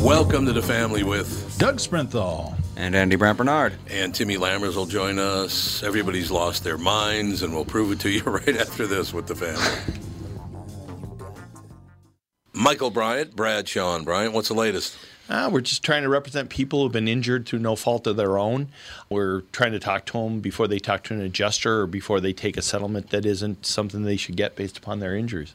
Welcome to the family with Doug Sprinthal. And Andy Brant Bernard. and Timmy Lammers will join us. Everybody's lost their minds, and we'll prove it to you right after this with the family. Michael Bryant, Bradshaw and Bryant, what's the latest? Uh, we're just trying to represent people who've been injured through no fault of their own. We're trying to talk to them before they talk to an adjuster or before they take a settlement that isn't something they should get based upon their injuries.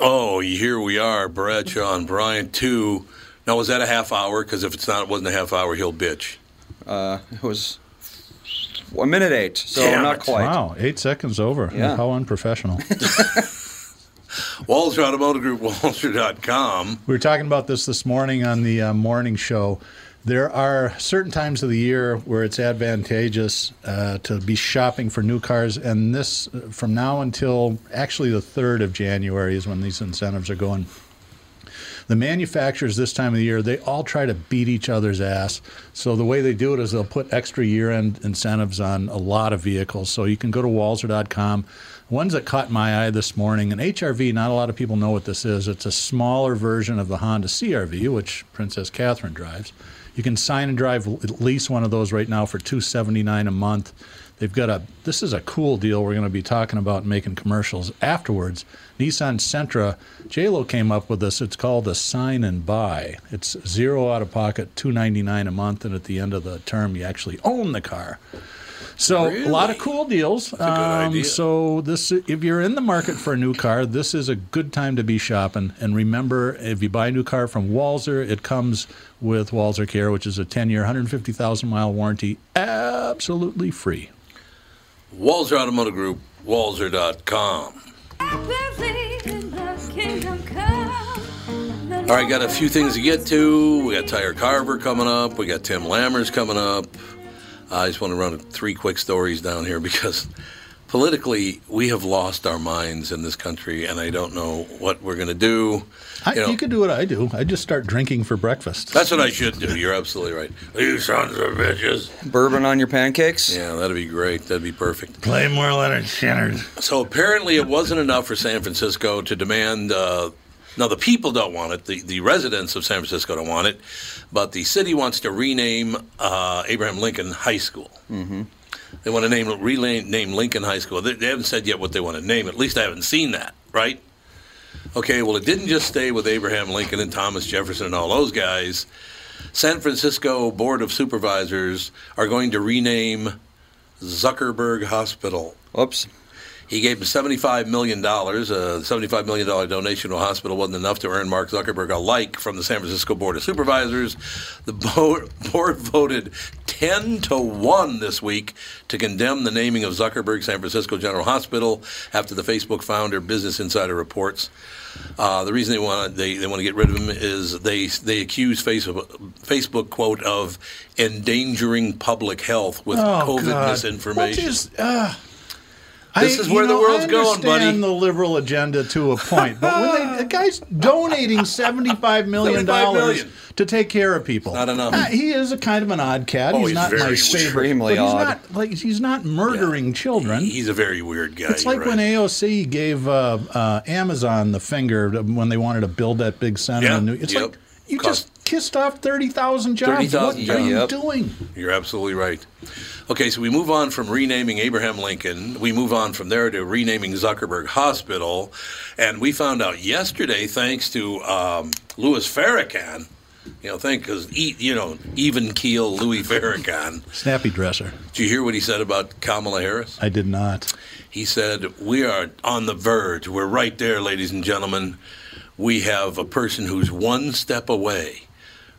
Oh, here we are, Bradshaw and Bryant, too. Now, was that a half hour? Because if it's not, it wasn't a half hour, he'll bitch. Uh, it was a minute eight, so Damn not it. quite. Wow, eight seconds over. Yeah. How unprofessional. Walser Automotive Group, Walser.com. We were talking about this this morning on the uh, morning show. There are certain times of the year where it's advantageous uh, to be shopping for new cars, and this uh, from now until actually the 3rd of January is when these incentives are going. The manufacturers this time of the year, they all try to beat each other's ass. So the way they do it is they'll put extra year-end incentives on a lot of vehicles. So you can go to Walser.com. Ones that caught my eye this morning, an HRV. Not a lot of people know what this is. It's a smaller version of the Honda CRV, which Princess Catherine drives. You can sign and drive at least one of those right now for two seventy nine a month. They've got a. This is a cool deal. We're going to be talking about making commercials afterwards. Nissan Sentra. JLo came up with this. It's called a sign and buy. It's zero out of pocket, two ninety nine a month, and at the end of the term, you actually own the car. So a lot of cool deals. a good um, idea. So this, if you're in the market for a new car, this is a good time to be shopping. And remember, if you buy a new car from Walser, it comes with Walser Care, which is a 10-year, 150,000 mile warranty, absolutely free. Walser Automotive Group, Walser.com. All right, got a few things to get to. We got Tyre Carver coming up. We got Tim Lammers coming up. I just want to run three quick stories down here because politically we have lost our minds in this country, and I don't know what we're going to do. I, You you, could do what I do. I just start drinking for breakfast. That's what I should do. You're absolutely right. You sons of bitches. Bourbon on your pancakes? Yeah, that'd be great. That'd be perfect. Play more Lynyrd Skynyrd. So apparently, it wasn't enough for San Francisco to demand. Uh, now, the people don't want it. The, the residents of San Francisco don't want it. But the city wants to rename uh, Abraham Lincoln High School. Mm-hmm. They want to name rename Lincoln High School. They, they haven't said yet what they want to name. At least I haven't seen that. Right? Okay. Well, it didn't just stay with Abraham Lincoln and Thomas Jefferson and all those guys. San Francisco Board of Supervisors are going to rename Zuckerberg Hospital. Whoops. He gave him $75 million. A $75 million donation to a hospital wasn't enough to earn Mark Zuckerberg a like from the San Francisco Board of Supervisors. The board, board voted 10 to 1 this week to condemn the naming of Zuckerberg San Francisco General Hospital after the Facebook founder Business Insider reports. Uh, the reason they want they, they want to get rid of him is they they accuse Facebook Facebook quote of endangering public health with Oh, COVID God. misinformation. What is, uh, This is where you the know, world's I going, buddy. I understand the liberal agenda to a point, but when they, the guy's donating seventy-five million $75 to take care of people, Not enough. Uh, he is a kind of an odd cat. Oh, he's, he's not my favorite. but he's odd. not like he's not murdering children. He's a very weird guy. It's like you're when. AOC gave uh, uh, Amazon the finger when they wanted to build that big center Yeah, in New It's yep. like you just kissed off 30,000 jobs. 30,000 what are you Yep. doing? You're absolutely right. Okay, so we move on from renaming Abraham Lincoln. We move on from there to renaming Zuckerberg Hospital. And we found out yesterday, thanks to um, Louis Farrakhan, you know, thank because eat, you know even keel Louis Farrakhan. Snappy dresser. Did you hear what he said about Kamala Harris? I did not. He said, We are on the verge. We're right there, ladies and gentlemen. We have a person who's one step away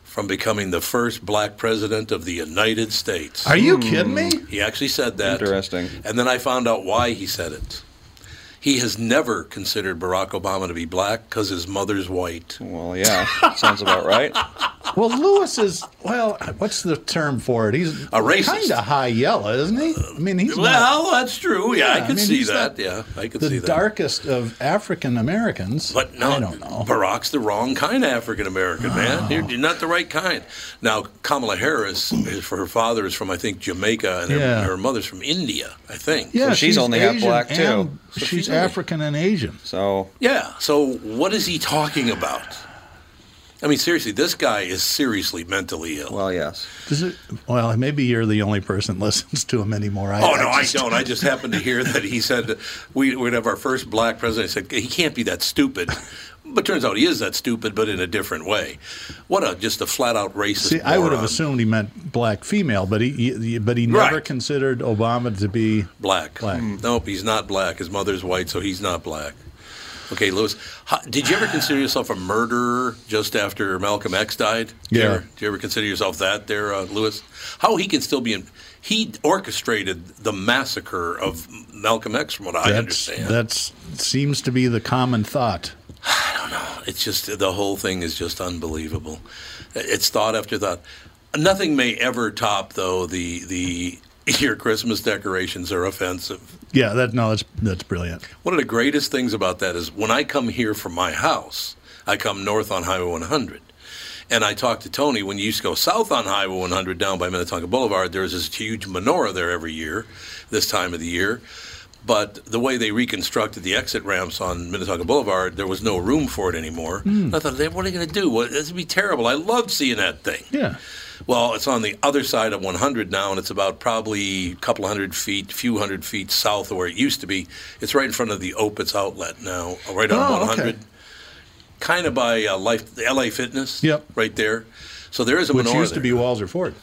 from becoming the first black president of the United States. Are you kidding me? He actually said that. Interesting. And then I found out why he said it. He has never considered Barack Obama to be black because his mother's white. Well, yeah, sounds about right. Well, Lewis is, well, what's the term for it? He's A racist. kind of high yellow, isn't he? I mean, he's not Well, that's true. Yeah, I Yeah, I could mean, see that. Yeah, I could the see that. The darkest of African Americans. But no, I don't know. Barack's the wrong kind of African American man. Oh. You're, you're not the right kind. Now Kamala Harris, for her father is from I think Jamaica, and her, Yeah. her mother's from India, I think. yeah, So she's only half black, too. So she's she's only- African and Asian. So Yeah. So what is he talking about? I mean, seriously, this guy is seriously mentally ill. well, yes. Does it, well, maybe you're the only person that listens to him anymore. I, Oh no, I just- don't. I just happened to hear that he said we would have our first black president. I said he can't be that stupid, but turns out he is that stupid, but in a different way. What a just a flat out racist. See, I would have assumed he meant black female, but he, he but he never Right. considered Obama to be. Black. Black. Nope, he's not black. His mother's white, so he's not black. Okay, Lewis, how, did you ever consider yourself a murderer just after Malcolm X died? Did You Yeah. ever, did you ever consider yourself that there, uh, Lewis? How he can still be in. He orchestrated the massacre of Malcolm X, from what I That's understand. That seems to be the common thought. It's just the whole thing is just unbelievable. It's thought after thought. Nothing may ever top though the the your Christmas decorations are offensive. Yeah, that no, that's that's brilliant. One of the greatest things about that is when I come here from my house, I come north on Highway 100. And I talked to Tony when you used to go south on Highway 100 down by Minnetonka Boulevard. There's this huge menorah there every year, this time of the year. But the way they reconstructed the exit ramps on Minnetonka Boulevard, there was no room for it anymore. I thought, what are they going to do? What, this would be terrible. I loved seeing that thing. Yeah, Well, it's on the other side of 100 now, and it's about probably a couple hundred feet, few hundred feet south of where it used to be. It's right in front of the Opitz outlet now, right on Oh, 100, okay. kind of by uh, Life, LA Fitness. Yep. right there. So there is a which used to there. be Walser Ford.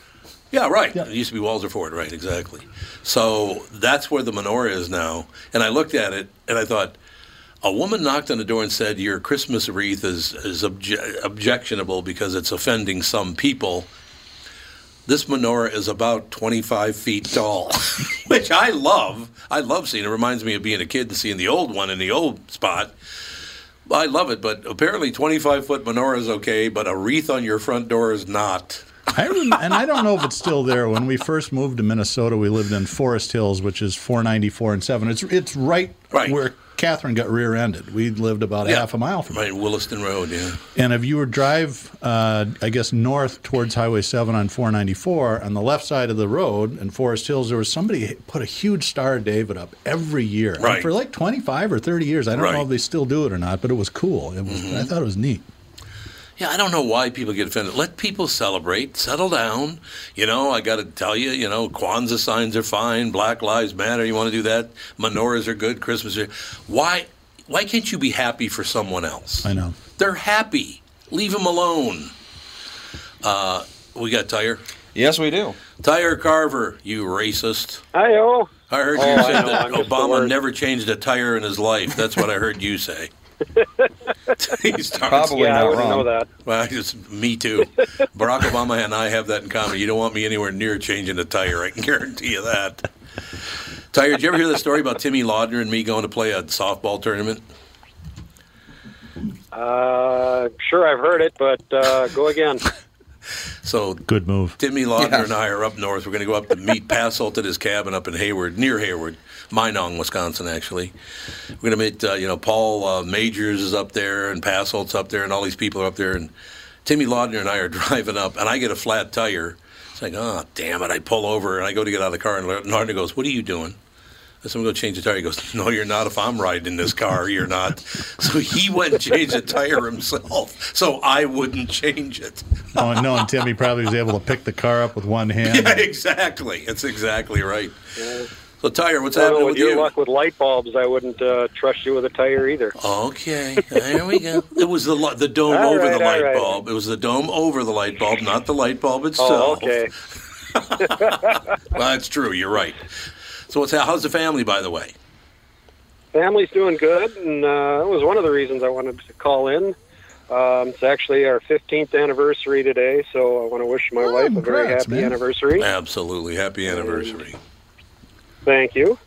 Yeah, right. Yeah. It used to be Walser Ford, right? Exactly. So that's where the menorah is now. And I looked at it and I thought, a woman knocked on the door and said, "Your Christmas wreath is is obje- objectionable because it's offending some people." This menorah is about 25 feet tall, which I love. I love seeing it. Reminds me of being a kid and seeing the old one in the old spot. I love it, but apparently 25 foot menorah is okay, but a wreath on your front door is not. I rem- and I don't know if it's still there. When we first moved to Minnesota, we lived in Forest Hills, which is 494 and 7. It's it's right, Right. where Catherine got rear-ended. We lived about Yeah. half a mile from it. Williston Road, yeah. And if you were drive, uh, I guess north towards Highway 7 on 494, on the left side of the road in Forest Hills, there was somebody put a huge Star of David up every year And for like 25 or 30 years. I don't know Right. Mm-hmm. if they still do it or not, but it was cool. It was. I thought it was neat. Yeah, I don't know why people get offended. Let people celebrate, settle down. You know, I got to tell you, you know, Kwanzaa signs are fine, Black Lives Matter. You want to do that? Menorahs are good. Christmas. Are, why? Why can't you be happy for someone else? I know. They're happy. Leave them alone. Uh, we got Tyre. Yes, we do. Tyre Carver, you racist. Hi-oh. I heard you Oh, I said that I'm just the Obama never changed a tire in his life. That's what I heard you say. he starts, Probably Yeah, not wouldn't wrong. know that. Well, I just, me too. Barack Obama and I have that in common. You don't want me anywhere near changing a tire. I can guarantee you that. Tire, did you ever hear the story about Timmy Laudner and me going to play a softball tournament? Uh, sure, I've heard it, but uh, go again. So Good move. Timmy Laudner Yeah. and I are up north. We're going to go up to meet Passolt at his cabin up in Hayward, near Hayward, Minong, Wisconsin, actually. We're going to meet, uh, you know, Paul uh, Majors is up there, and Passolt's up there, and all these people are up there. And Timmy Laudner and I are driving up, and I get a flat tire. It's like, oh, damn it. I pull over, and I go to get out of the car, and Laudner goes, What are you doing? I said, I'm going to change the tire. He goes, No, you're not. If I'm riding this car, you're not. So he went and changed the tire himself, so I wouldn't change it. Oh, no, and Timmy probably was able to pick the car up with one hand. Yeah, exactly. That's exactly right. So, Tire, what's Well, happening with with your you? luck with light bulbs, I wouldn't uh, trust you with a tire either. Okay, there we go. It was the li- the dome All over right, the light right. bulb. It was the dome over the light bulb, not the light bulb Oh, itself. okay. Well, that's true. You're right. So, what's how's the family, by the way? Family's doing good, and uh, that was one of the reasons I wanted to call in. Um, it's actually our 15th anniversary today, so I want to wish my Oh, wife a very happy man. anniversary. Absolutely. Happy anniversary. Thank you.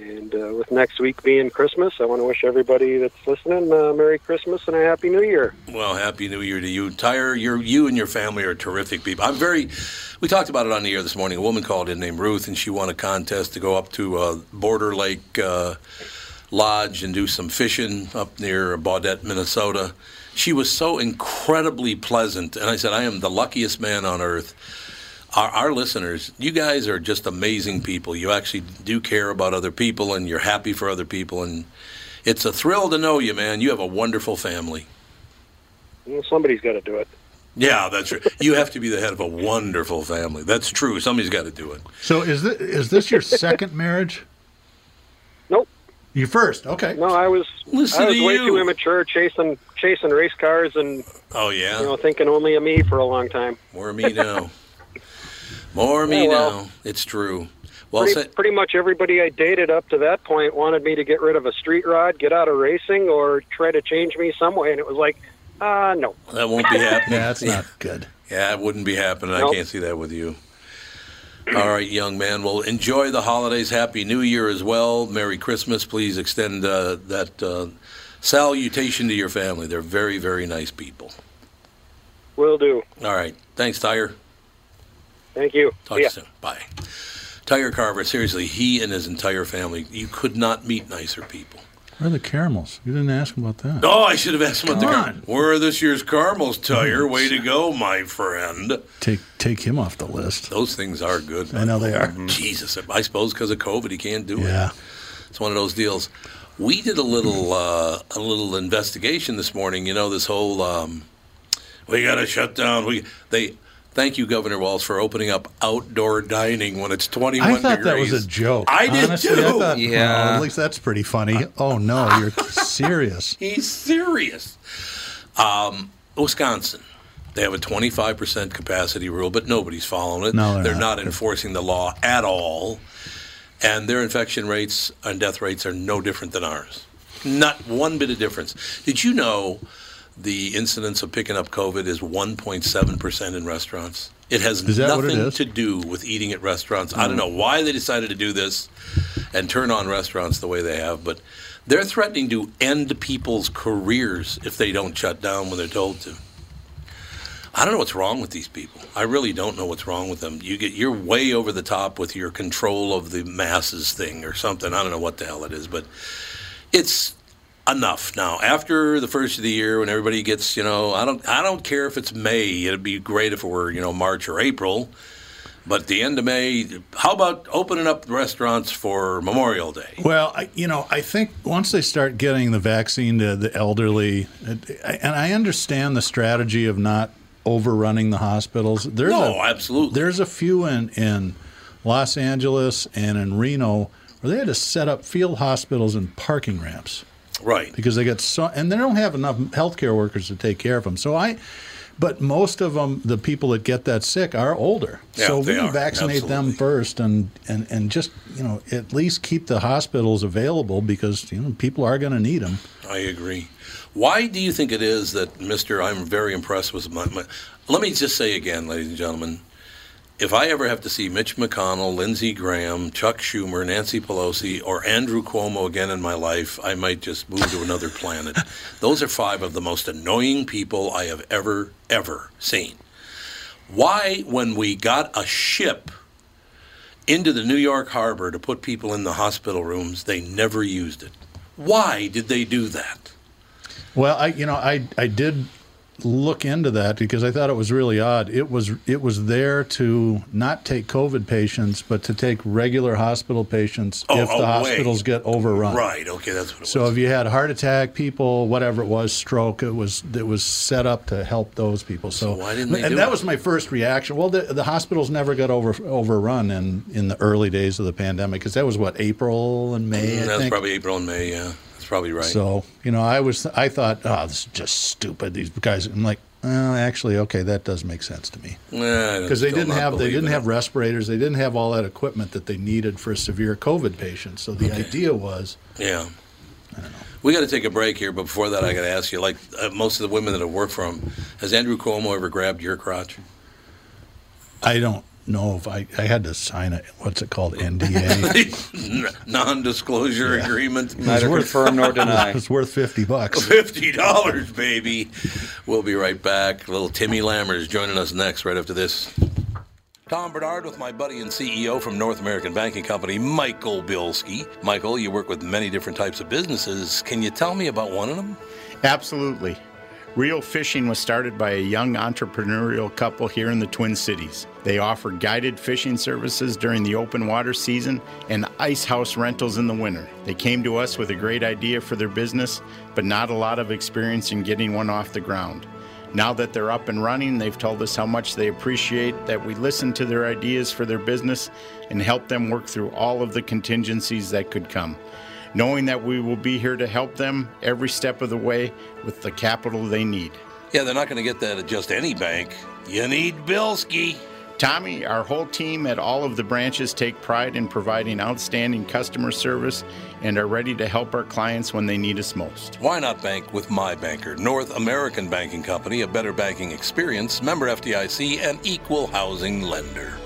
And uh, with next week being Christmas, I want to wish everybody that's listening uh, Merry Christmas and a Happy New Year. Well, happy New Year to you, Tyre. You and your family are terrific people. I'm very. We talked about it on the air this morning. A woman called in named Ruth, and she won a contest to go up to uh, Border Lake uh, Lodge and do some fishing up near Baudette, Minnesota. She was so incredibly pleasant, and I said, "I am the luckiest man on earth." Our, our listeners, you guys are just amazing people. You actually do care about other people, and you're happy for other people, and it's a thrill to know you, man. You have a wonderful family. Well, somebody's got to do it. Yeah, that's true. You have to be the head of a wonderful family. That's true. Somebody's got to do it. So is this, is this your second marriage? Nope. Your first? Okay. No, I was Listen I was to way you. too immature chasing chasing race cars and Oh yeah, you know thinking only of me for a long time. more me now. More me Yeah, well. now. It's true. Well pretty, said. pretty much everybody I dated up to that point wanted me to get rid of a street rod, get out of racing, or try to change me some way, and it was like, uh, no. That won't be happening. Yeah, that's not good. Yeah, it wouldn't be happening. I can't see that with you. All right, young man. Well, enjoy the holidays. Happy New Year as well. Merry Christmas. Please extend uh, that uh, salutation to your family. They're very, very nice people. Will do. All right. Thanks, Tyre. Thank you. Talk See to you soon. Bye. Tyre Carver, seriously, he and his entire family, you could not meet nicer people. Where are the caramels? You didn't ask about that. Oh, I should have asked about the Come car. on. Where are this year's caramels, Tyre? Way to go, my friend. Take take him off the list. Those things are good. I know they are. Jesus, I suppose because of COVID, he can't do it. Yeah. It's one of those deals. We did a little uh, a little investigation this morning. You know, this whole um, we got to shut down. We they thank you, Governor Walz, for opening up outdoor dining when it's twenty one I thought degrees. that was a joke. I did Honestly, too. I thought, Yeah. well, at least that's pretty funny. Oh no, you're serious. He's serious. Um, Wisconsin. They have a 25% capacity rule, but nobody's following it. No, they're they're not. not enforcing the law at all. And their infection rates and death rates are no different than ours. Not one bit of difference. Did you know the incidence of picking up COVID is 1.7% in restaurants? It has what it nothing to do with eating at restaurants. I don't mm. know why they decided to do this and turn on restaurants the way they have, but they're threatening to end people's careers if they don't shut down when they're told to. I don't know what's wrong with these people. I really don't know what's wrong with them. You get you're way over the top with your control of the masses thing or something. I don't know what the hell it is, but it's enough now. After the first of the year, when everybody gets, you know, I don't, I don't care if it's May. It'd be great if it were, you know, March or April. But the end of May, how about opening up the restaurants for Memorial Day? Well, I, you know, I think once they start getting the vaccine to the elderly, and I understand the strategy of not overrunning the hospitals. There's No, a, absolutely. There's a few in in Los Angeles and in Reno where they had to set up field hospitals and parking ramps Right. because they got so and they don't have enough healthcare workers to take care of them. So I But most of them, the people that get that sick, are older. Yeah, so we are. vaccinate them first, and, and and just you know at least keep the hospitals available because you know people are going to need them. I agree. Why do you think it is that Mr. I'm very impressed with my, my Let me just say again, ladies and gentlemen, if I ever have to see Mitch McConnell, Lindsey Graham, Chuck Schumer, Nancy Pelosi, or Andrew Cuomo again in my life, I might just move to another planet. Those are five of the most annoying people I have ever, ever seen. Why, when we got a ship into the New York harbor to put people in the hospital rooms, they never used it? Why did they do that? Well, I you know I I did look into that because I thought it was really odd. It was it was there to not take COVID patients, but to take regular hospital patients Oh, if the away. hospitals get overrun. Right. Okay, that's what it So was. if you had heart attack people, whatever it was, stroke, it was it was set up to help those people. So, So why didn't they and that it? was my first reaction. Well, the, the hospitals never got over overrun in in the early days of the pandemic because that was what April and May. Mm, I that's think. probably April and May. Yeah, that's probably right. So you know, I was I thought, oh, this is just stupid. These guys. I'm like, oh, actually, okay, that does make sense to me because they didn't have they didn't have respirators. They didn't have all that equipment that they needed for severe COVID patients. So the idea was, Yeah. I don't know. We got to take a break here, but before that, I got to ask you: like uh, most of the women that have worked for him, has Andrew Cuomo ever grabbed your crotch? I don't know if I I had to sign it. What's it called? NDA. Non-disclosure agreement. Neither confirm nor deny. it's worth fifty bucks. Fifty dollars, baby. We'll be right back. Little Timmy Lammers joining us next, right after this. Tom Barnard with my buddy and CEO from North American Banking Company, Michael Bilski. Michael, you work with many different types of businesses. Can you tell me about one of them? Absolutely. Real Fishing was started by a young entrepreneurial couple here in the Twin Cities. They offer guided fishing services during the open water season and ice house rentals in the winter. They came to us with a great idea for their business, but not a lot of experience in getting one off the ground. Now that they're up and running, they've told us how much they appreciate that we listen to their ideas for their business and help them work through all of the contingencies that could come knowing that we will be here to help them every step of the way with the capital they need. Yeah, they're not going to get that at just any bank. You need Bilski. Tommy, our whole team at all of the branches take pride in providing outstanding customer service and are ready to help our clients when they need us most. Why not bank with my banker, North American Banking Company, a better banking experience, member FDIC, and equal housing lender.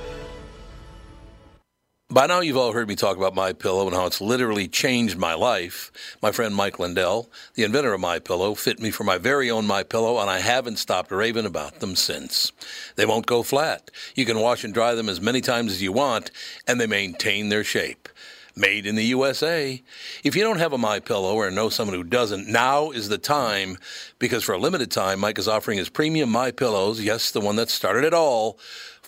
By now, you've all heard me talk about My Pillow and how it's literally changed my life. My friend Mike Lindell, the inventor of My Pillow, fit me for my very own My Pillow, and I haven't stopped raving about them since. They won't go flat. You can wash and dry them as many times as you want, and they maintain their shape. Made in the USA. If you don't have a My Pillow or know someone who doesn't, now is the time because for a limited time, Mike is offering his premium My Pillows, yes, the one that started it all,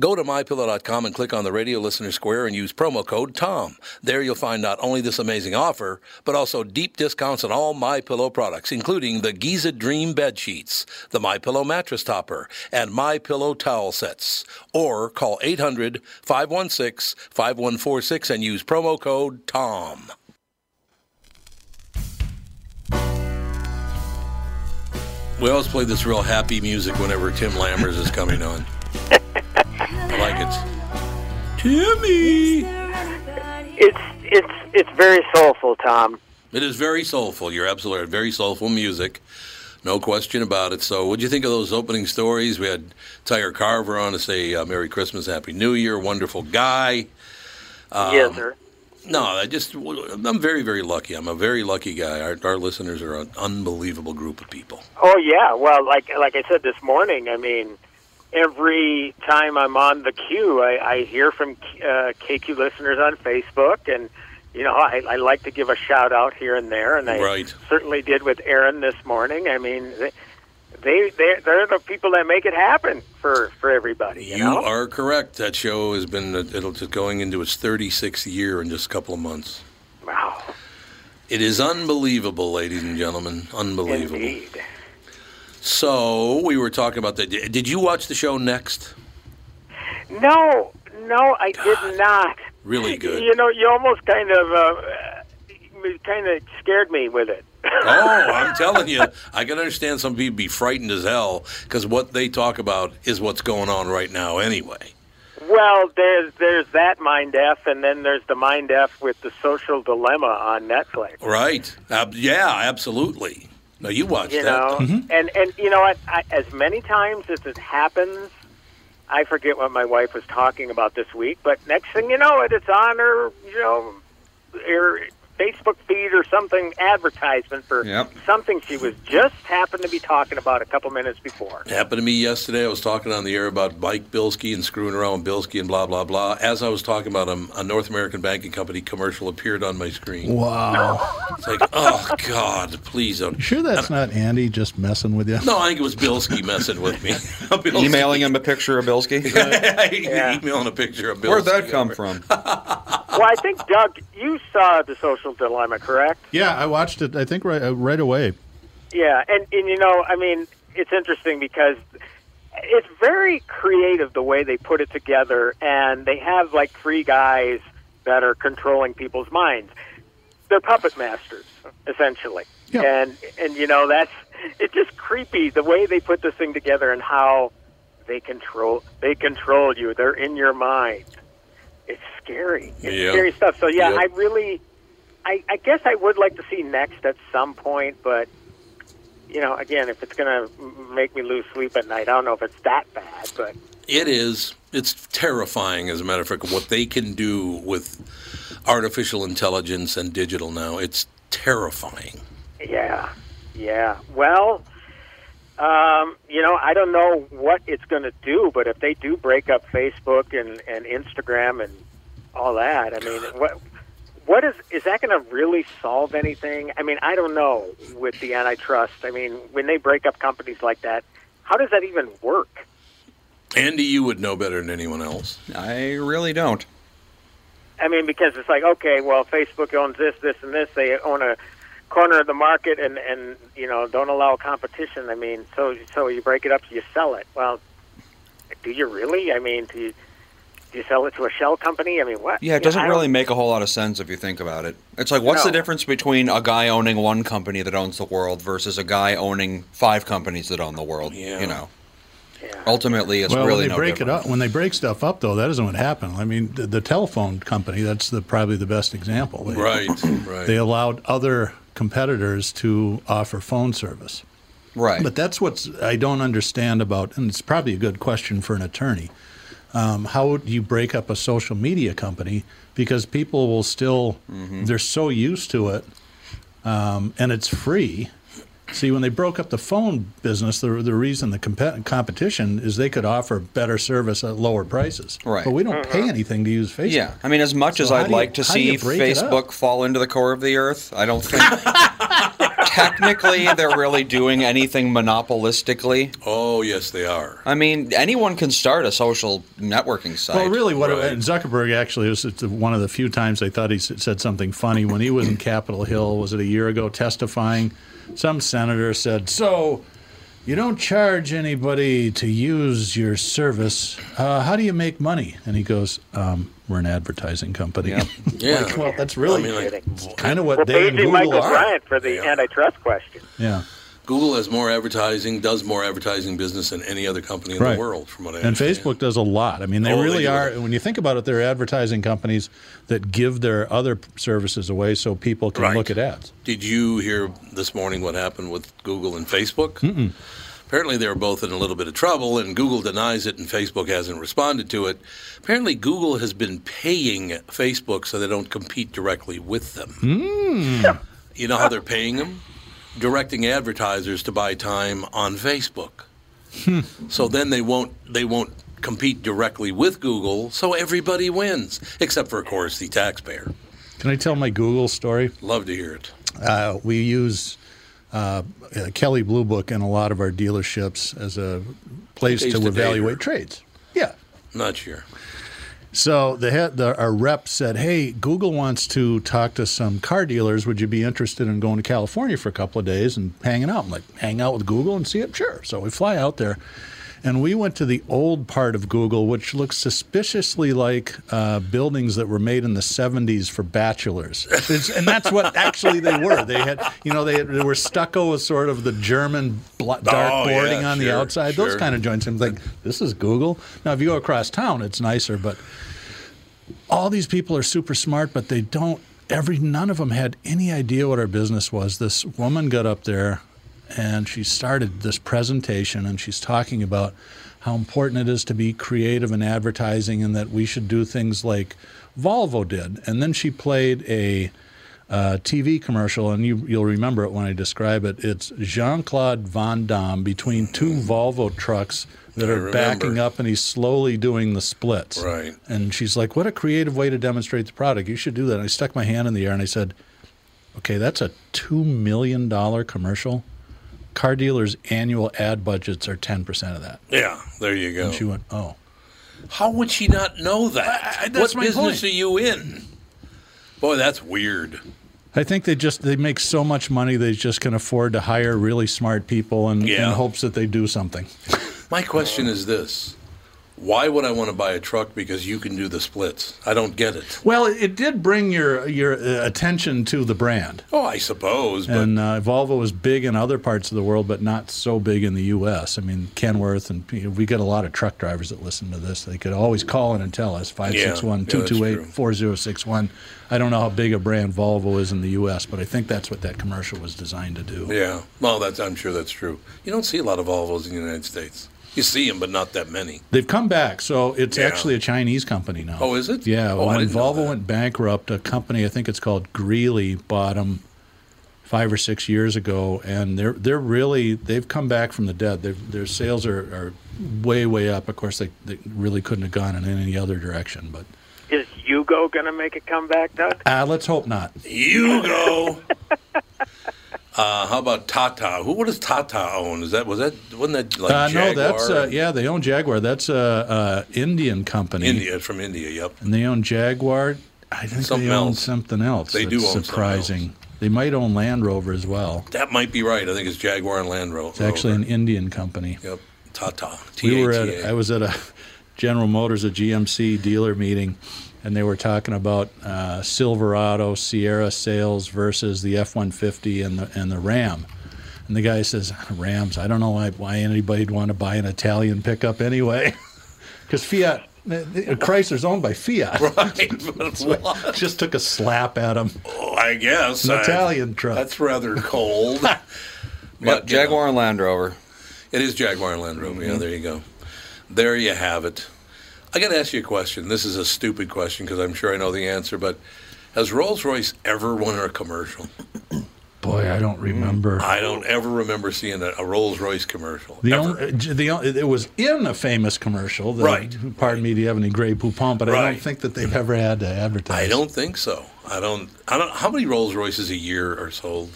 Go to mypillow.com and click on the radio listener square and use promo code TOM. There you'll find not only this amazing offer, but also deep discounts on all My Pillow products, including the Giza Dream bed sheets, the My Pillow mattress topper, and My Pillow towel sets. Or call 800-516-5146 and use promo code TOM. We always play this real happy music whenever Tim Lammers is coming on. I like it. Timmy! It's it's it's very soulful, Tom. It is very soulful. You're absolutely right. Very soulful music. No question about it. So, what do you think of those opening stories? We had Tyre Carver on to say uh, Merry Christmas, Happy New Year, wonderful guy. Um, yes, sir. No, I just, I'm very, very lucky. I'm a very lucky guy. Our, our listeners are an unbelievable group of people. Oh yeah. Well, like like I said this morning, I mean, every time I'm on the queue, I, I hear from uh, KQ listeners on Facebook, and you know, I, I like to give a shout out here and there, and I Right. certainly did with Aaron this morning. I mean, th- they they they're the people that make it happen for for everybody. You, You know? are correct. That show has been it'll just going into its 36th year in just a couple of months. wow, It is unbelievable, ladies and gentlemen. Unbelievable. indeed. So we were talking about that. Did you watch the show next? No, no, I did not. Really good. You know, you almost kind of uh, kind of scared me with it. Oh, I'm telling you, I can understand some people be frightened as hell because what they talk about is what's going on right now anyway. Well, there's there's that mind f, and then there's the mind f with the social dilemma on Netflix. Right? Ab- yeah, absolutely. No, you watched You that. know, mm-hmm. and and you know what? I, as many times as it happens, I forget what my wife was talking about this week. But next thing you know, it it's on her, you know, her Facebook feed or something advertisement for Yep. something she was just happened to be talking about a couple minutes before. It happened to me yesterday. I was talking on the air about Bike Bilski and screwing around with Bilski and blah blah blah. As I was talking about him, a North American banking company commercial appeared on my screen. Wow. It's like, oh God, please don't. You sure that's not Andy just messing with you? No, I think it was Bilski messing with me. Bilski. Emailing him a picture of Bilski. emailing a picture of Bilski. Where'd that come from? well, I think Doug, you saw the social dilemma, correct? Yeah, I watched it. I think right uh, right away. Yeah, and and you know, I mean, it's interesting because it's very creative the way they put it together, and they have like three guys that are controlling people's minds. They're puppet masters, essentially, Yeah. and and you know that's it's just creepy the way they put this thing together and how they control they control you. They're in your mind. Scary. It's Yeah. scary stuff. So yeah. I really, I, I guess I would like to see next at some point, but you know, again, if it's going to make me lose sleep at night, I don't know if it's that bad, but It is. It's terrifying, as a matter of fact, what they can do with artificial intelligence and digital now. It's terrifying. yeah, yeah. Well, um, you know, I don't know what it's going to do, but if they do break up Facebook and, and Instagram and all that, I mean, what what is is that going to really solve anything? I mean, I don't know with the antitrust. I mean, when they break up companies like that, how does that even work? Andy, you would know better than anyone else. I really don't. I mean, because it's like, okay, well, Facebook owns this, this, and this. They own a corner of the market, and and you know, don't allow competition. I mean, so so you break it up, you sell it. Well, do you really? I mean, do you, do you sell it to a shell company? I mean, what? Yeah, it doesn't I don't- really make a whole lot of sense if you think about it. It's like, what's No. the difference between a guy owning one company that owns the world versus a guy owning five companies that own the world? Yeah. You know, Yeah. ultimately, it's well, really when they no break different. it up, when they break stuff up, though, that isn't what happened. I mean, the, the telephone company, that's the probably the best example. They, Right, right. They allowed other competitors to offer phone service. Right. But that's what I don't understand about, and it's probably a good question for an attorney. Um, how do you break up a social media company? Because people will still, Mm-hmm. they're so used to it, um, and it's free. See, when they broke up the phone business, the, the reason the comp- competition is they could offer better service at lower prices. Right. But we don't pay anything to use Facebook. Yeah, I mean, as much So as I'd do you- like to how do you see break it up? Facebook fall into the core of the earth, I don't think technically they're really doing anything monopolistically. Oh, yes, they are. I mean, anyone can start a social networking site. Well, really, what Right. and Zuckerberg actually was one of the few times I thought he said something funny when he was in Capitol Hill. Was it a year ago testifying? Some senator said, "So, you don't charge anybody to use your service. Uh, how do you make money?" And he goes, um, "We're an advertising company." Yep. Yeah. Like, well, that's really I mean, like, kind of what Well, they and Google Michael are. Bryant for the Yeah. antitrust question. Yeah. Google has more advertising, does more advertising business than any other company in Right. the world, from what I And understand. And Facebook does a lot. I mean, they Oh, really do. are. When you think about it, they're advertising companies that give their other services away so people can Right. look at ads. Did you hear this morning what happened with Google and Facebook? Mm-mm. Apparently, they were both in a little bit of trouble, and Google denies it, and Facebook hasn't responded to it. Apparently, Google has been paying Facebook so they don't compete directly with them. You know how they're paying them? Directing advertisers to buy time on Facebook. So then they won't they won't compete directly with Google, so everybody wins, except for, of course, the taxpayer. Can I tell my Google story? Love to hear it. Uh, we use uh, uh, Kelley Blue Book in a lot of our dealerships as a place to evaluate trades. Yeah. Not sure. So the head, the, our rep said, "Hey, Google wants to talk to some car dealers. Would you be interested in going to California for a couple of days and hanging out? I'm like, hang out with Google and see it? Sure. So we fly out there, and we went to the old part of Google, which looks suspiciously like uh, buildings that were made in the 70s for bachelors. It's, and that's what actually they were. They had, you know, they, had, they were stucco with sort of the German bl- dark Oh, boarding yeah, on the sure, outside. Those kind of joints. I'm like, this is Google. Now, if you go across town, it's nicer, but all these people are super smart, but they don't. Every none of them had any idea what our business was. This woman got up there, and she started this presentation, and she's talking about how important it is to be creative in advertising, and that we should do things like Volvo did. And then she played a uh, TV commercial, and you, you'll remember it when I describe it. It's Jean Claude Van Damme between two Volvo trucks that are backing up, and he's slowly doing the splits. Right. And she's like, "What a creative way to demonstrate the product! You should do that." And I stuck my hand in the air and I said, "Okay, that's a two million dollar commercial. Car dealers' annual ad budgets are ten percent of that." Yeah, there you go. And she went, "Oh." How would she not know that? I- that's what my business point. are you in? Boy, that's weird. I think they just they make so much money they just can afford to hire really smart people and Yeah. in hopes that they do something. My question is this: Why would I want to buy a truck because you can do the splits? I don't get it. Well, it did bring your your uh, attention to the brand. Oh, I suppose, but And uh, Volvo is big in other parts of the world, but not so big in the U.S. I mean, Kenworth, and you know, we get a lot of truck drivers that listen to this. They could always call in and tell us 561 228 4061. I don't know how big a brand Volvo is in the U.S., but I think that's what that commercial was designed to do. yeah. Well, that's I'm sure that's true. You don't see a lot of Volvos in the United States. You see them, but not that many. They've come back, so it's Yeah. actually a Chinese company now. Oh, is it? Yeah, Oh, when Volvo went bankrupt, a company I think it's called Geely bought them five or six years ago, and they're they're really they've come back from the dead. Their their sales are, are way way up. Of course, they, they really couldn't have gone in any other direction, but Is Yugo going to make a comeback, Doug? uh, let's hope not. You go. uh, how about Tata? Who? What does Tata own? Is that was that wasn't that like uh, no, that's uh, yeah, they own Jaguar. That's a, a Indian company. India from India. Yep. and they own Jaguar. I think Something they own else. something else. They do own surprising. They might own Land Rover as well. That might be right. I think it's Jaguar and Land Rover. It's actually an Indian company. Yep. Tata. We were at I was at a General Motors, a GMC dealer meeting, and they were talking about uh, Silverado, Sierra sales versus the F one fifty and the and the Ram. And the guy says, "Rams. I don't know why, why anybody'd want to buy an Italian pickup anyway, because Fiat." uh, Chrysler's owned by Fiat. Right, but what? Just took a slap at him. Oh, I guess An I- Italian truck. That's rather cold. Yep, you know, Jaguar and Land Rover. it is Jaguar and Land Rover. Mm-hmm. Yeah, there you go. There you have it. I got to ask you a question. This is a stupid question because I'm sure I know the answer, but has Rolls Royce ever won a commercial? Boy, I don't remember. I don't ever remember seeing a, a Rolls Royce commercial. The ever. only, the only, it was in a famous commercial. The, Right, Pardon me, do you have any Grey Poupon? But I don't think that they've ever had to advertise. I don't think so. I don't. I don't. How many Rolls Royces a year are sold?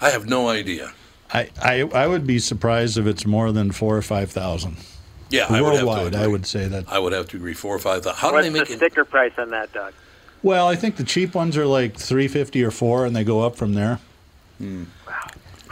I have no idea. I, I, I would be surprised if it's more than four or five thousand. Yeah, I would have to worldwide. I would say that. I would have to agree. Four or five thousand. How do What's they the make it? sticker price on that, Doug? Well, I think the cheap ones are like three fifty or four, and they go up from there.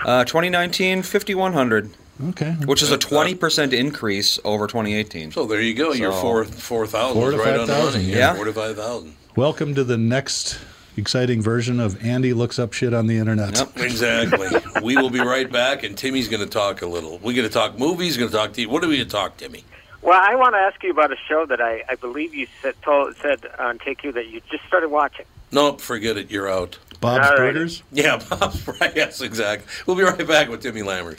Uh, 2019, 5100, Okay, which is a 20% increase over 2018. So there you go. You're So- four four thousand. Four to right on the 5,000, money. yeah. four to five thousand. welcome to the next exciting version of Andy looks up shit on the internet. Yep. Exactly. we will be right back, and Timmy's going to talk a little. We're going to talk movies. Going to talk to you. What are we going to talk, Timmy? Well, I want to ask you about a show that I, I believe you said, told, said on KQ that you just started watching. Nope, forget it. You're out. Bob's All right. Burgers. Yeah, Bob's right. Yes, exactly. We'll be right back with Timmy Lammers.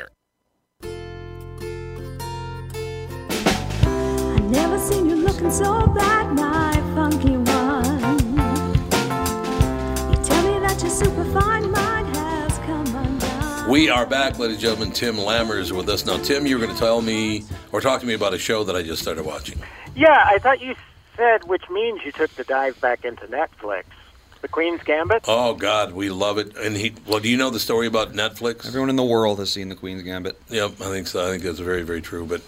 Never seen you looking so bad, my funky one. You tell me that your superfine mind has come undone. We are back, ladies and gentlemen. Tim Lammers with us. Now, Tim, you were going to tell me or talk to me about a show that I just started watching. Yeah, I thought you said, which means you took the dive back into Netflix. The Queen's Gambit? Oh, God, we love it. And he, well, do you know the story about Netflix? Everyone in the world has seen The Queen's Gambit. Yep, I think so. I think that's very, very true. But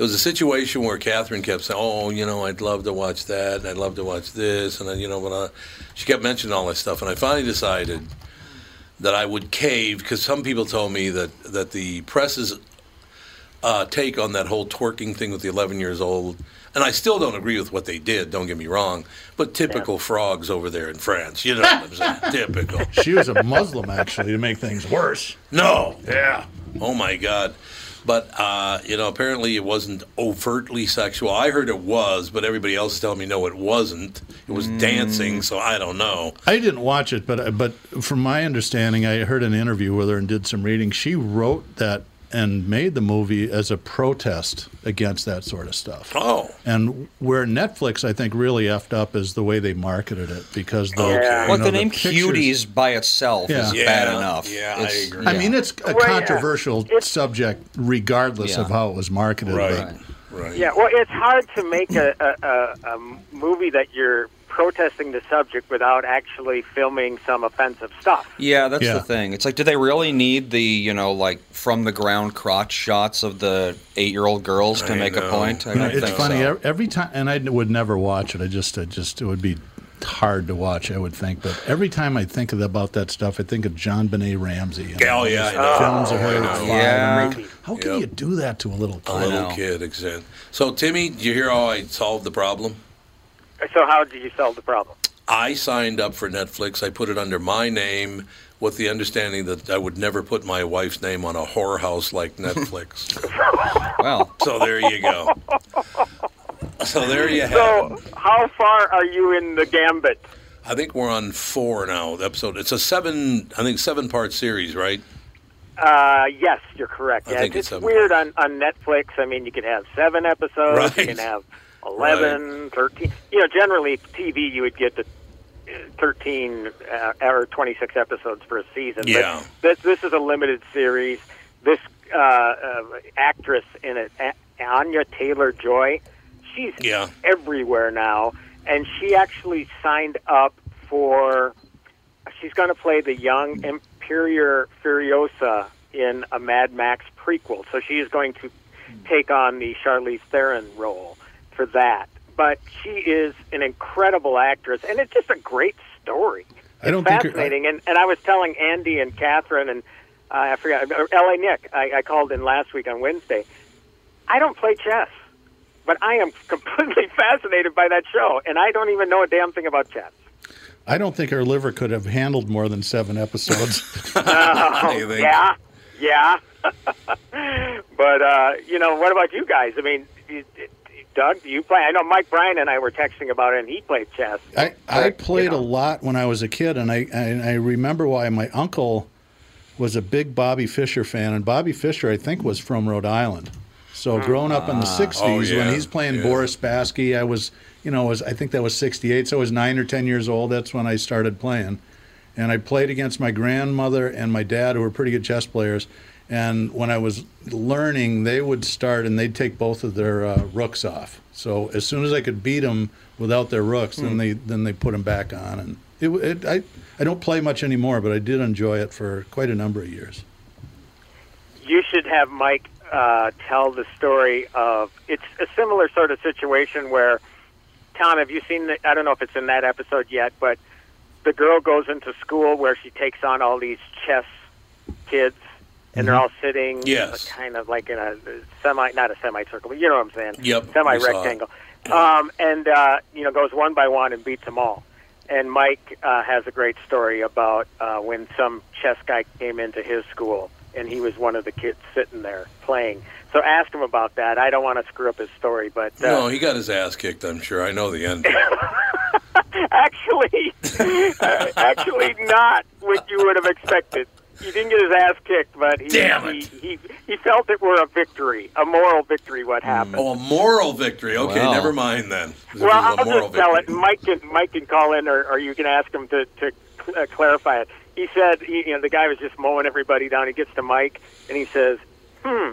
it was a situation where Catherine kept saying, "Oh, you know, I'd love to watch that, and I'd love to watch this," and then, you know, but uh, she kept mentioning all this stuff, and I finally decided that I would cave because some people told me that that the press's uh, take on that whole twerking thing with the 11 years old, and I still don't agree with what they did. Don't get me wrong, but typical frogs over there in France, you know what I'm saying? typical. She was a Muslim, actually, to make things worse. No. Yeah. Oh my God. But uh, you know, apparently it wasn't overtly sexual. I heard it was, but everybody else is telling me no, it wasn't. It was dancing, so I don't know. I didn't watch it, but but from my understanding, I heard an interview with her and did some reading. She wrote that and made the movie as a protest against that sort of stuff. Oh. And where Netflix, I think, really effed up is the way they marketed it because the Yeah. you Well, know, the name pictures- Cuties by itself is Yeah. bad enough. yeah, I It's- agree. I mean, it's a Well, yeah. controversial subject, regardless Yeah. of how it was marketed. Right. but- Right. Yeah, well, it's hard to make a, a, a, a movie that you're protesting the subject without actually filming some offensive stuff. Yeah, that's Yeah. the thing. It's like, do they really need the, you know, like from the ground crotch shots of the eight year old girls to I make know. a point? I don't it's think funny so. every time, and I would never watch it. I just, I just, it would be hard to watch. I would think, but every time I think about that stuff, I think of JonBenét Ramsey. you know, Oh, yeah, I those know. films of her I at know. five. Yeah. I'm how can Yep. you do that to a little kid? A little kid, exactly. So, Timmy, did you hear how I solved the problem? So how did you solve the problem? I signed up for Netflix. I put it under my name with the understanding that I would never put my wife's name on a whorehouse like Netflix. Well, so there you go. So there you have So it. how far are you in the gambit? I think we're on four now. The episode. It's a seven. I think seven part series, right? Uh, yes, you're correct. I Yeah, think it's, it's seven weird on, on Netflix. I mean, you can have seven episodes. Right. You can have 11, 13. You know, generally TV you would get the uh, 13 uh, or 26 episodes for a season. Yeah. But this this is a limited series. This uh, uh, actress in it, A- Anya Taylor Joy, she's Yeah. everywhere now, and she actually signed up for. She's going to play the young Imperator Furiosa in a Mad Max prequel. So she is going to take on the Charlize Theron role for that. But she is an incredible actress, and it's just a great story. I don't think you're- Fascinating. and, and I was telling Andy and Catherine and uh, I forgot, L.A. Nick, I, I called in last week on Wednesday. I don't play chess, but I am completely fascinated by that show, and I don't even know a damn thing about chess. I don't think her liver could have handled more than seven episodes. You think? yeah, yeah. but uh, you know, what about you guys? I mean, you- Doug, do you play? I know Mike Bryan and I were texting about it, and he played chess. I, I played you know. a lot when I was a kid, and I and I remember why my uncle was a big Bobby Fischer fan, and Bobby Fischer, I think, was from Rhode Island. So hmm. growing up in the ah. '60s, Oh, yeah, when he's playing yeah. Boris Spassky, I was, you know, was I think that was '68, so I was nine or ten years old. That's when I started playing, and I played against my grandmother and my dad, who were pretty good chess players. And when I was learning, they would start and they'd take both of their uh, rooks off. So as soon as I could beat them without their rooks, then they then they put them back on. And it, it, I I don't play much anymore, but I did enjoy it for quite a number of years. You should have Mike uh, tell the story of it's a similar sort of situation where Tom, have you seen? The, I don't know if it's in that episode yet, but the girl goes into school where she takes on all these chess kids, and they're Mhm. all sitting, Yes. kind of like in a semi, not a semicircle, but you know what I'm saying? Yep, Semi we saw it. rectangle. Um, and uh, you know goes one by one and beats them all. And Mike uh, has a great story about uh, when some chess guy came into his school, and he was one of the kids sitting there playing. So ask him about that. I don't want to screw up his story, but uh, No, he got his ass kicked. I'm sure. I know the end. actually, uh, actually not what you would have expected. He didn't get his ass kicked, but he, Damn he, he he felt it were a victory, a moral victory. What happened? Oh, a moral victory. Okay, Wow. never mind then. Well, is a I'll moral just tell victory. it. Mike can Mike can call in, or, or you can ask him to to uh, clarify it. He said, he, you know, the guy was just mowing everybody down. He gets to Mike and he says, "Hmm,"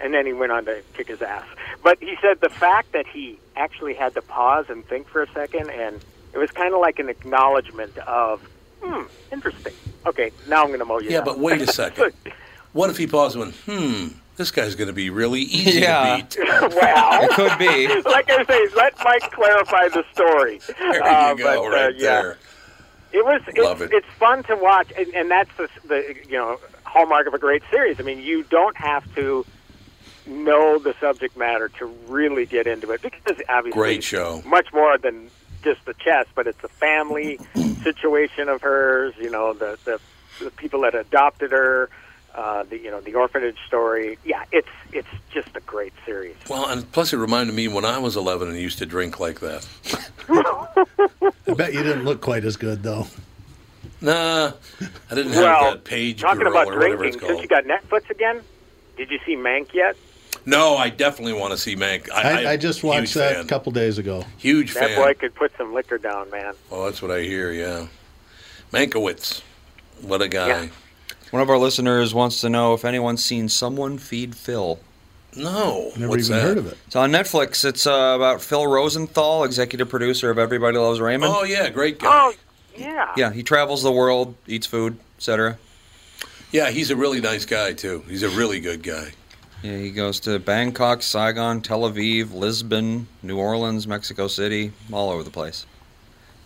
and then he went on to kick his ass. But he said the fact that he actually had to pause and think for a second, and it was kind of like an acknowledgement of, "Hmm, interesting." Okay, now I'm going to mow you Yeah, down. but wait a second. What if he paused and went, hmm, this guy's going to be really easy Yeah. to beat? well, It could be. like I say, let Mike clarify the story. There you Uh, go, but, uh, right yeah. there. It was. Love it's, it. it's fun to watch, and, and that's the, the you know hallmark of a great series. I mean, you don't have to know the subject matter to really get into it because obviously Great show. much more than just the chess, but it's a family situation of hers. You know, the the, the people that adopted her. Uh, the you know the orphanage story. Yeah, it's it's just a great series. Well, and plus it reminded me when I was 11 and used to drink like that. I bet you didn't look quite as good though. Nah, I didn't have well, that page talking girl about or whatever it's drinking, since you got Netflix again, did you see Mank yet? No, I definitely want to see Mank. I, I, I, I just watched that fan. a couple days ago. Huge That fan. That boy could put some liquor down, man. Oh, that's what I hear. Yeah, Mankiewicz, what a guy. Yeah. One of our listeners wants to know if anyone's seen Someone Feed Phil. No, Never what's even that? heard of it. It's on Netflix. It's uh, about Phil Rosenthal, executive producer of Everybody Loves Raymond. Oh yeah, great guy. Oh, yeah. Yeah, he travels the world, eats food, etc. Yeah, he's a really nice guy too. He's a really good guy. Yeah, he goes to Bangkok, Saigon, Tel Aviv, Lisbon, New Orleans, Mexico City, all over the place.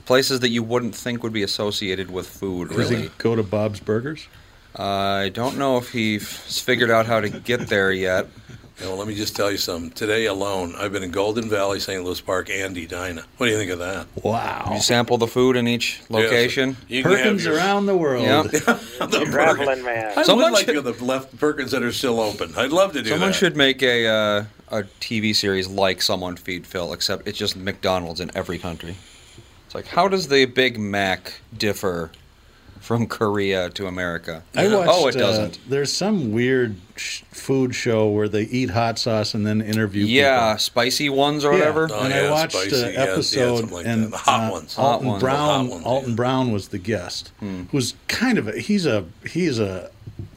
Places that you wouldn't think would be associated with food, Does really. he go to Bob's Burgers? I don't know if he's figured out how to get there yet. Yeah, well, let me just tell you something. Today alone, I've been in Golden Valley, St. Louis Park, and Edina. What do you think of that? Wow. You sample the food in each location. You can Perkins your- around the world. Yeah. the Traveling man. I Someone would like should- to go to the left Perkins that are still open. I'd love to do Someone that. Someone should make a uh, a TV series like Someone Feed Phil, except it's just McDonald's in every country. It's like, how does the Big Mac differ from Korea to America? I watched. oh, it uh, doesn't. there's some weird sh- food show where they eat hot sauce and then interview. yeah, people. spicy ones or Yeah, whatever. Oh, and yeah, I watched spicy, an yeah, yeah, episode, like and. The hot uh, ones. Hot Alton ones. Brown. Hot ones, Alton yeah. Brown was the guest. Hmm. Who's kind of a, he's a he's a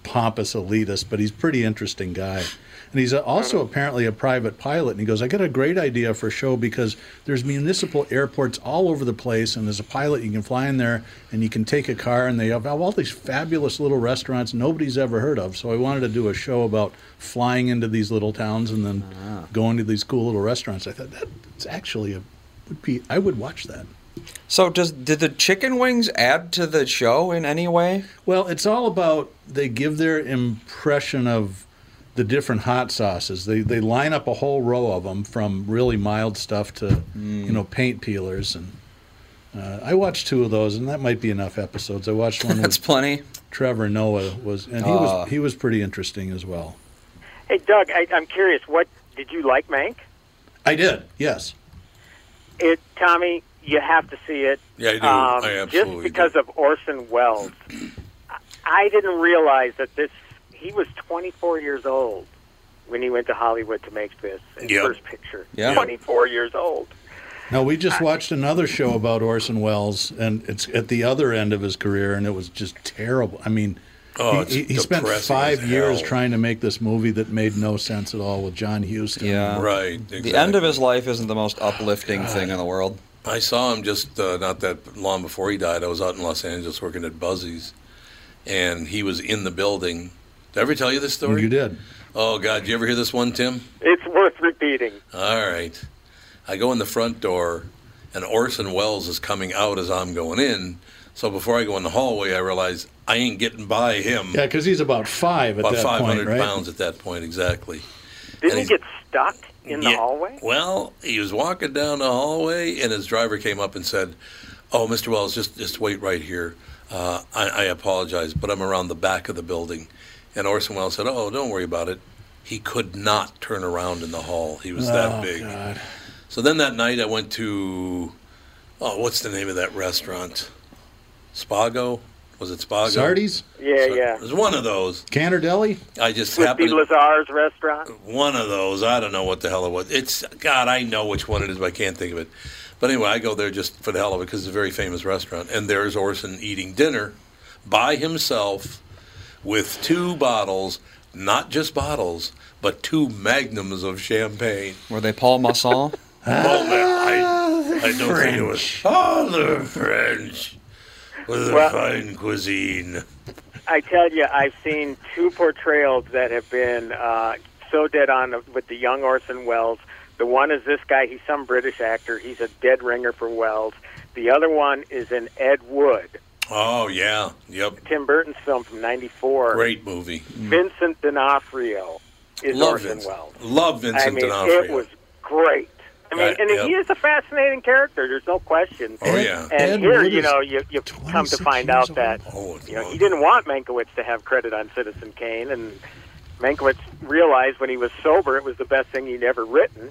pompous elitist, but he's a pretty interesting guy. And he's uh, also apparently a private pilot. And he goes, I got a great idea for a show because there's municipal airports all over the place. And as a pilot, you can fly in there and you can take a car. And they have all these fabulous little restaurants nobody's ever heard of. So I wanted to do a show about flying into these little towns and then ah. going to these cool little restaurants. I thought that's actually a would be I would watch that. So, does did the chicken wings add to the show in any way? Well, it's all about they give their impression of the different hot sauces. They they line up a whole row of them from really mild stuff to you know paint peelers and. Uh, I watched two of those, and that might be enough episodes. I watched one That's with plenty. Trevor Noah was, and he Ah. was he was pretty interesting as well. Hey, Doug, I, I'm curious. What did you like, Mank? I did, yes. It, Tommy, you have to see it. Yeah, I do. Um, I absolutely just because of Orson Welles. I- I didn't realize that this. He was 24 years old when he went to Hollywood to make this his Yep. first picture. Yeah. 24 years old. No, we just watched another show about Orson Welles, and it's at the other end of his career, and it was just terrible. I mean, Oh, he, it's he, he spent five years trying to make this movie that made no sense at all with John Huston. Yeah. Right. Exactly. The end of his life isn't the most uplifting thing in the world. I saw him just uh, not that long before he died. I was out in Los Angeles working at Buzzies, and he was in the building. Did I ever tell you this story? You did. Oh God, did you ever hear this one, Tim? It's worth repeating. All right. I go in the front door, and Orson Welles is coming out as I'm going in. So before I go in the hallway, I realize I ain't getting by him. Yeah, because he's about five at About that 500 point, right? pounds at that point, exactly. Didn't he get stuck in the hallway? Well, he was walking down the hallway, and his driver came up and said, "Oh, Mr. Welles, just just wait right here. Uh, I, I apologize, but I'm around the back of the building." And Orson Welles said, "Oh, don't worry about it." He could not turn around in the hall. He was that Oh, big. God. So then that night, I went to, oh, what's the name of that restaurant? Spago? Was it Spago? Sardi's? Yeah, yeah. It was one of those. Canner Deli? I just With happened. the to- Lazar's restaurant. one of those. I don't know what the hell it was. It's God. I know which one it is, but I can't think of it. But anyway, I go there just for the hell of it because it's a very famous restaurant, and there's Orson eating dinner by himself with two bottles, not just bottles, but two magnums of champagne. Were they Paul Masson? oh man, I, I don't think it was all the French with a Well- fine cuisine. I tell you, I've seen two portrayals that have been uh, so dead on with the young Orson Welles. The one is this guy; he's some British actor. He's a dead ringer for Welles. The other one is in Ed Wood, Oh yeah, yep, Tim Burton's film from '94. great movie. Mm. Vincent D'Onofrio is Love Orson Vincent. Welles. Love Vincent I mean, D'Onofrio. it was great. I mean, Right, and yep. he is a fascinating character. There's no question. Oh, yeah. And Ed here, Wood you is know, you you come to 26 find years out that Oh, you know he didn't want Mankiewicz to have credit on Citizen Kane, and Mankiewicz realized when he was sober it was the best thing he'd ever written.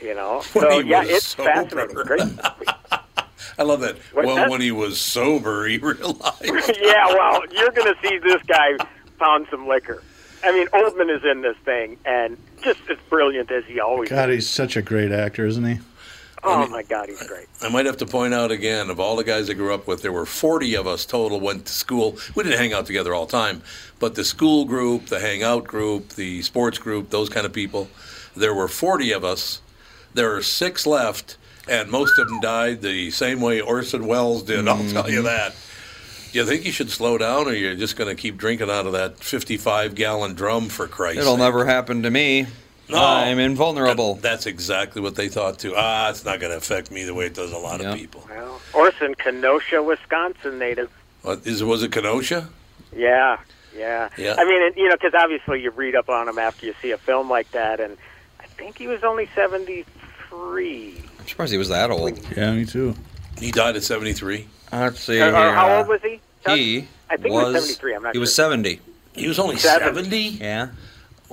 You know, When so he yeah, was it's sober. fascinating. Great. I love that. What's well, that? when he was sober, he realized. yeah, well, you're going to see this guy pound some liquor. I mean, Oldman is in this thing, and just as brilliant as he always God, is. he's such a great actor, isn't he? Oh my God, he's great. I might have to point out again of all the guys I grew up with, there were 40 of us total went to school. We didn't hang out together all the time, but the school group, the hangout group, the sports group, those kind of people, there were 40 of us. There are six left, and most of them died the same way Orson Welles did. I'll tell you that. You think you should slow down, or you're just going to keep drinking out of that 55 gallon drum for Christ? It'll sake? never happen to me. No. I'm invulnerable. That's exactly what they thought too. Ah, it's not going to affect me the way it does a lot of people. Well, Orson, Kenosha, Wisconsin native. What, is was it Kenosha? Yeah, yeah. Yeah. I mean, it, you know, because obviously you read up on him after you see a film like that, and I think he was only seventy-three. I'm surprised he was that old. Yeah, me too. He died at 73. Let's see. Or, or here. how old was he? He I think he was 73, I'm not He was 70. He was only Seventy. 70? Yeah.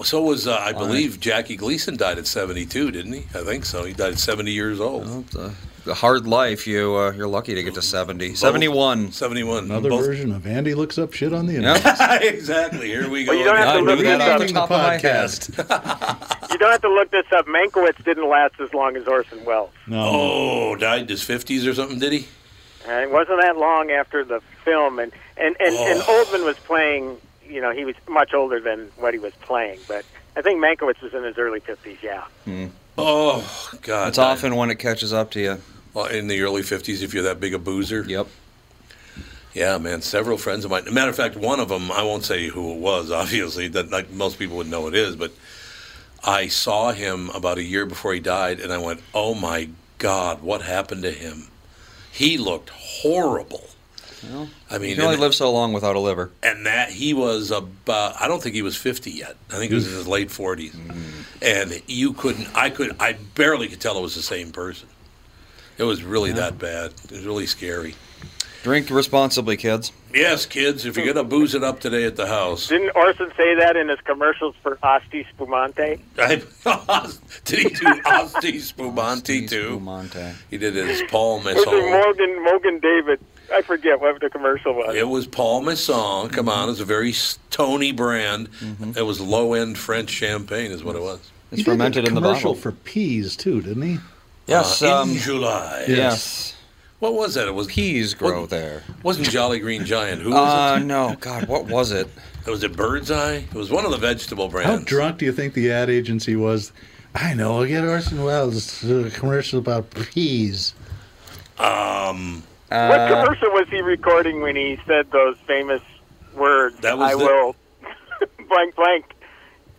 So was, uh, I believe, Jackie Gleason died at 72, didn't he? I think so. He died at 70 years old. Well, it's a, a hard life. You uh, you're lucky to get to 70. 71. 71. Another Both- version of Andy looks up shit on the internet. Yep. exactly. Here we go. Well, you don't have to knew look that this up. the the top of my head. podcast. You don't have to look this up. Mankiewicz didn't last as long as Orson Welles. No. Oh, died in his 50s or something, did he? And it wasn't that long after the film, and and and, and Oh. Oldman was playing. You know, he was much older than what he was playing, but I think Mankiewicz was in his early fifties. Yeah. Oh, God. It's often when it catches up to you. Well, in the early 50s if you're that big a boozer. Yep. Yeah, man. Several friends of mine. Matter of fact, one of them, I won't say who it was, obviously, that like, most people would know it is, but I saw him about a year before he died, and I went, oh my God, what happened to him? He looked horrible. Well, I mean, You can only and, live so long without a liver. and that he was about, I don't think he was 50 yet. I think he was in his late 40s. Mm-hmm. And you couldn't, I could, I barely could tell it was the same person. It was really that bad. It was really scary. Drink responsibly, kids. Yes, kids, if you're going to booze it up today at the house. Didn't Orson say that in his commercials for Asti Spumante? I, did he do Asti Spumante too? Spumante. He did his Paul Was it Masson. Morgan Mogen David? I forget what the commercial was. It was Paul Masson. Come mm-hmm. on, it's a very Tony brand. Mm-hmm. It was low end French champagne, is what it was. It's He did a fermented in the commercial bottle. for peas too, didn't he? Yes. Uh, um, in July. yes. What was that? It was Peas grow What- there. wasn't Jolly Green Giant. Who was Uh, was no. God, what was it? it? Was it Bird's Eye? It was one of the vegetable brands. How drunk do you think the ad agency was? I know. I'll get Orson Welles a commercial about peas. Um, what Uh, commercial was he recording when he said those famous words? That was I the- will blank blank.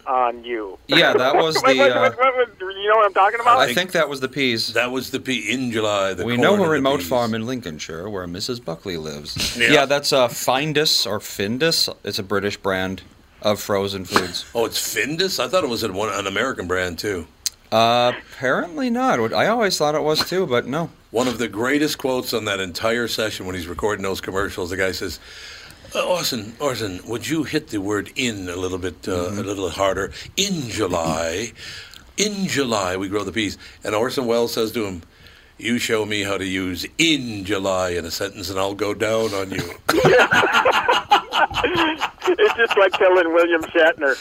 On you. Yeah, that was the, uh, what- what- what- you know what I'm talking about? I think that was the peas. That was the pea in July. The we corn know and a the remote peas. farm in Lincolnshire where Mrs. Buckley lives. Yeah. Yeah, that's uh, Findus or Findus. It's a British brand of frozen foods. Oh, it's Findus. I thought it was an, one, an American brand too. Uh, apparently not. I always thought it was too, but no. One of the greatest quotes on that entire session when he's recording those commercials, the guy says, uh, "Orson, Orson, would you hit the word in a little bit, uh, Mm-hmm. a little harder? In July, in July we grow the peas." And Orson Welles says to him, "You show me how to use in July in a sentence, and I'll go down on you." it's just like telling William Shatner,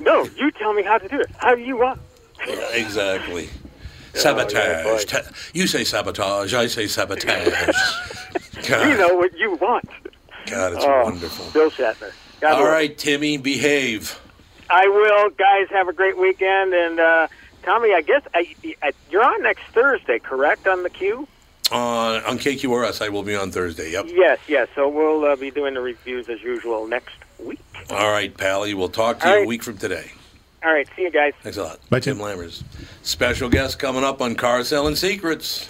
"No, you tell me how to do it. How do you want?" Yeah, exactly. yeah, Sabotage. boy. Ta- you say sabotage. I say sabotage. You know what you want. God, it's Oh, wonderful. Bill Shatner. God All bless. right, Timmy, behave. I will, guys. Have a great weekend, and uh, Tommy, I guess I, I, you're on next Thursday, correct? On the queue. On on KQRS, I will be on Thursday. Yep. Yes, yes. So we'll uh, be doing the reviews as usual next week. All right, Pally. We'll talk to All you a week from today. All right. See you guys. Thanks a lot. Bye, Tim Lammers. Special guest coming up on Car Selling Secrets.